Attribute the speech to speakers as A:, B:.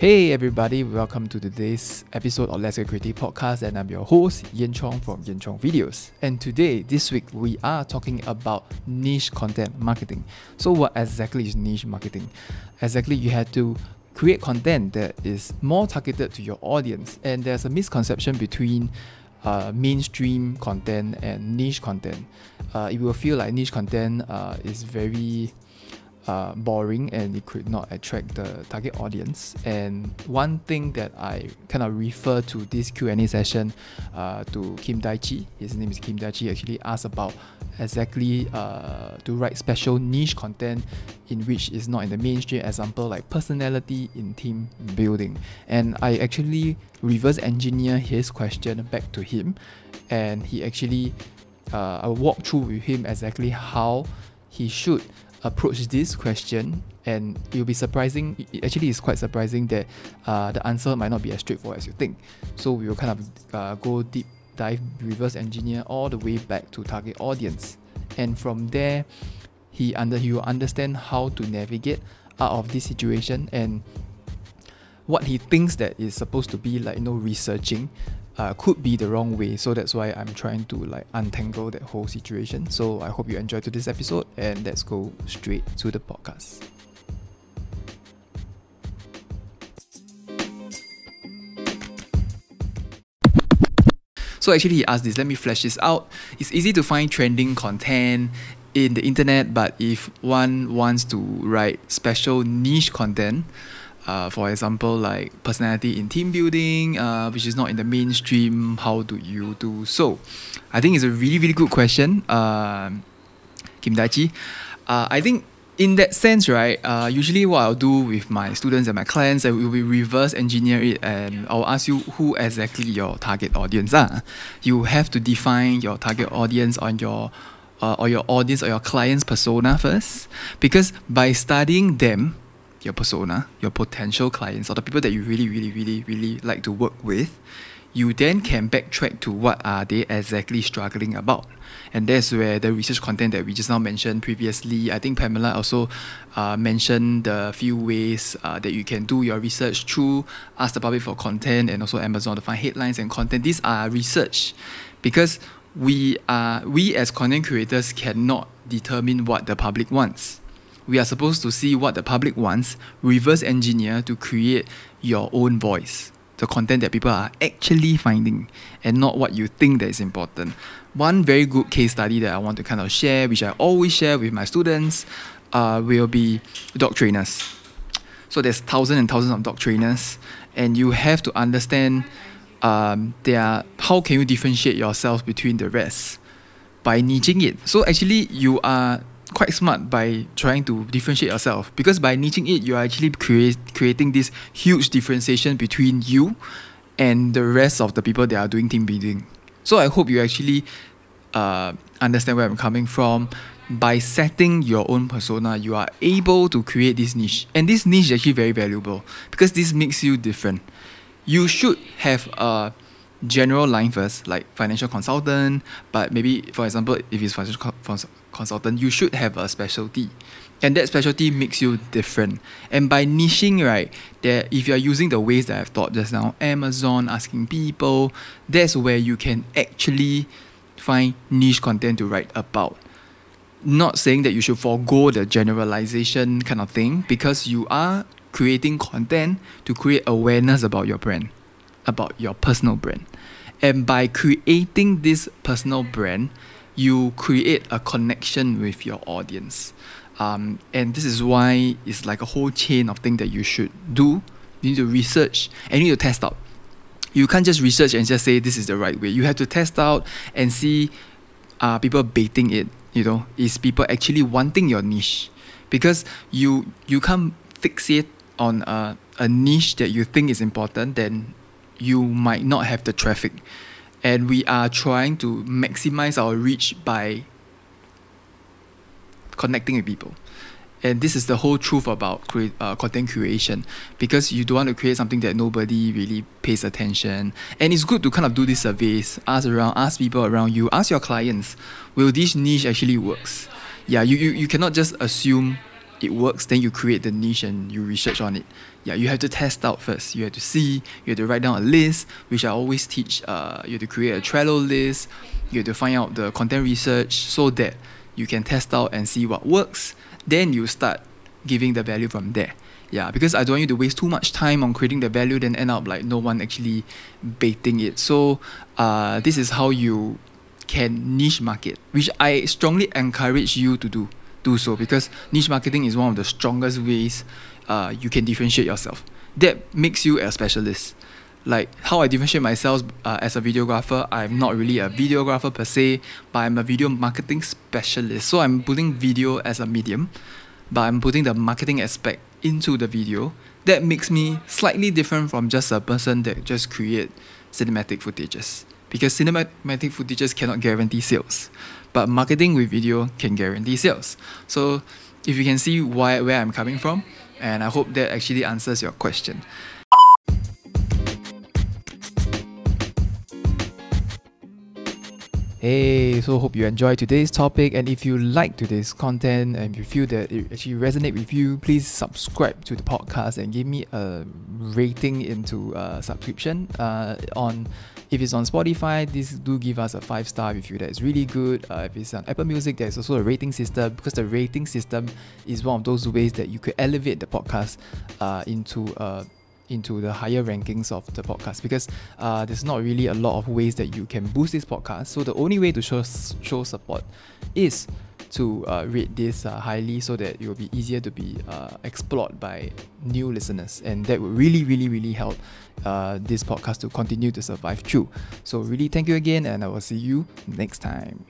A: Hey everybody, welcome to today's episode of Let's Get Creative podcast and I'm your host Yen Chong from Yen Chong Videos. And today, this week, we are talking about niche content marketing. So what exactly is niche marketing? Exactly, you have to create content that is more targeted to your audience and there's a misconception between uh, mainstream content and niche content. Uh, it will feel like niche content uh, is very uh, boring and it could not attract the target audience. And one thing that I kind of refer to this Q&A session uh, to Kim Daichi, his name is Kim Daichi, actually asked about exactly uh, to write special niche content in which is not in the mainstream example like personality in team building. And I actually reverse engineer his question back to him and he actually uh, I walk through with him exactly how he should approach this question and it'll be surprising it actually it's quite surprising that uh, the answer might not be as straightforward as you think. So we will kind of uh, go deep dive reverse engineer all the way back to target audience. And from there he under he will understand how to navigate out of this situation and what he thinks that is supposed to be like you know researching uh, could be the wrong way. So that's why I'm trying to like untangle that whole situation. So I hope you enjoyed this episode and let's go straight to the podcast. So actually he asked this, let me flesh this out. It's easy to find trending content in the internet, but if one wants to write special niche content, uh, for example, like personality in team building, uh, which is not in the mainstream. How do you do so? I think it's a really, really good question, uh, Kim Daichi. Uh, I think in that sense, right, uh, usually what I'll do with my students and my clients, I will reverse engineer it and I'll ask you who exactly your target audience are. You have to define your target audience on your uh, or your audience or your client's persona first because by studying them your persona, your potential clients, or the people that you really, really, really, really like to work with, you then can backtrack to what are they exactly struggling about. And that's where the research content that we just now mentioned previously, I think Pamela also uh, mentioned the few ways uh, that you can do your research through Ask the Public for Content and also Amazon to find headlines and content. These are research because we are we as content creators cannot determine what the public wants we are supposed to see what the public wants, reverse engineer to create your own voice, the content that people are actually finding, and not what you think that is important. One very good case study that I want to kind of share, which I always share with my students, uh, will be dog trainers. So there's thousands and thousands of dog trainers, and you have to understand um, there how can you differentiate yourself between the rest by niching it. So actually, you are quite smart by trying to differentiate yourself. Because by niching it you're actually create, creating this huge differentiation between you and the rest of the people that are doing team building. So i hope you actually uh, understand where i'm coming from. By setting your own persona you are able to create this niche. And this niche is actually very valuable because this makes you different. You should have a general line first like financial consultant but maybe for example if it's financial consultant, you should have a specialty. And that specialty makes you different. And by niching, right, that if you're using the ways that I've taught just now, Amazon, asking people, that's where you can actually find niche content to write about. Not saying that you should forego the generalization kind of thing, because you are creating content to create awareness about your brand, about your personal brand. And by creating this personal brand, you create a connection with your audience. Um, and this is why it's like a whole chain of things that you should do. You need to research and you need to test out. You can't just research and just say this is the right way. You have to test out and see uh, people baiting it. You know, is people actually wanting your niche? Because you you can't fixate on a, a niche that you think is important, then you might not have the traffic and we are trying to maximize our reach by connecting with people. And this is the whole truth about uh, content creation. Because you don't want to create something that nobody really pays attention. And it's good to kind of do these surveys. Ask around ask people around you. Ask your clients. Will this niche actually works? Yeah you, you, you cannot just assume it works, then you create the niche and you research on it. Yeah, you have to test out first. You have to see, you have to write down a list, which I always teach. Uh, you have to create a Trello list, you have to find out the content research so that you can test out and see what works. Then you start giving the value from there. Yeah, because I don't want you to waste too much time on creating the value, then end up like no one actually baiting it. So, uh, this is how you can niche market, which I strongly encourage you to do do so because niche marketing is one of the strongest ways uh, you can differentiate yourself. That makes you a specialist. Like how I differentiate myself uh, as a videographer, I'm not really a videographer per se, but I'm a video marketing specialist. So I'm putting video as a medium, but I'm putting the marketing aspect into the video. That makes me slightly different from just a person that just create cinematic footages because cinematic footages cannot guarantee sales, but marketing with video can guarantee sales. So if you can see why where I'm coming from, and I hope that actually answers your question. Hey, so hope you enjoyed today's topic and if you like today's content and you feel that it actually resonate with you, please subscribe to the podcast and give me a rating into a subscription uh, on if it's on Spotify, this do give us a five star review that is really good. Uh, if it's on Apple Music, there's also a rating system because the rating system is one of those ways that you could elevate the podcast uh, into uh, into the higher rankings of the podcast because uh, there's not really a lot of ways that you can boost this podcast. So the only way to show show support is to uh, rate this uh, highly so that it will be easier to be uh, explored by new listeners. And that would really really really help uh, this podcast to continue to survive through. So really thank you again and i will see you next time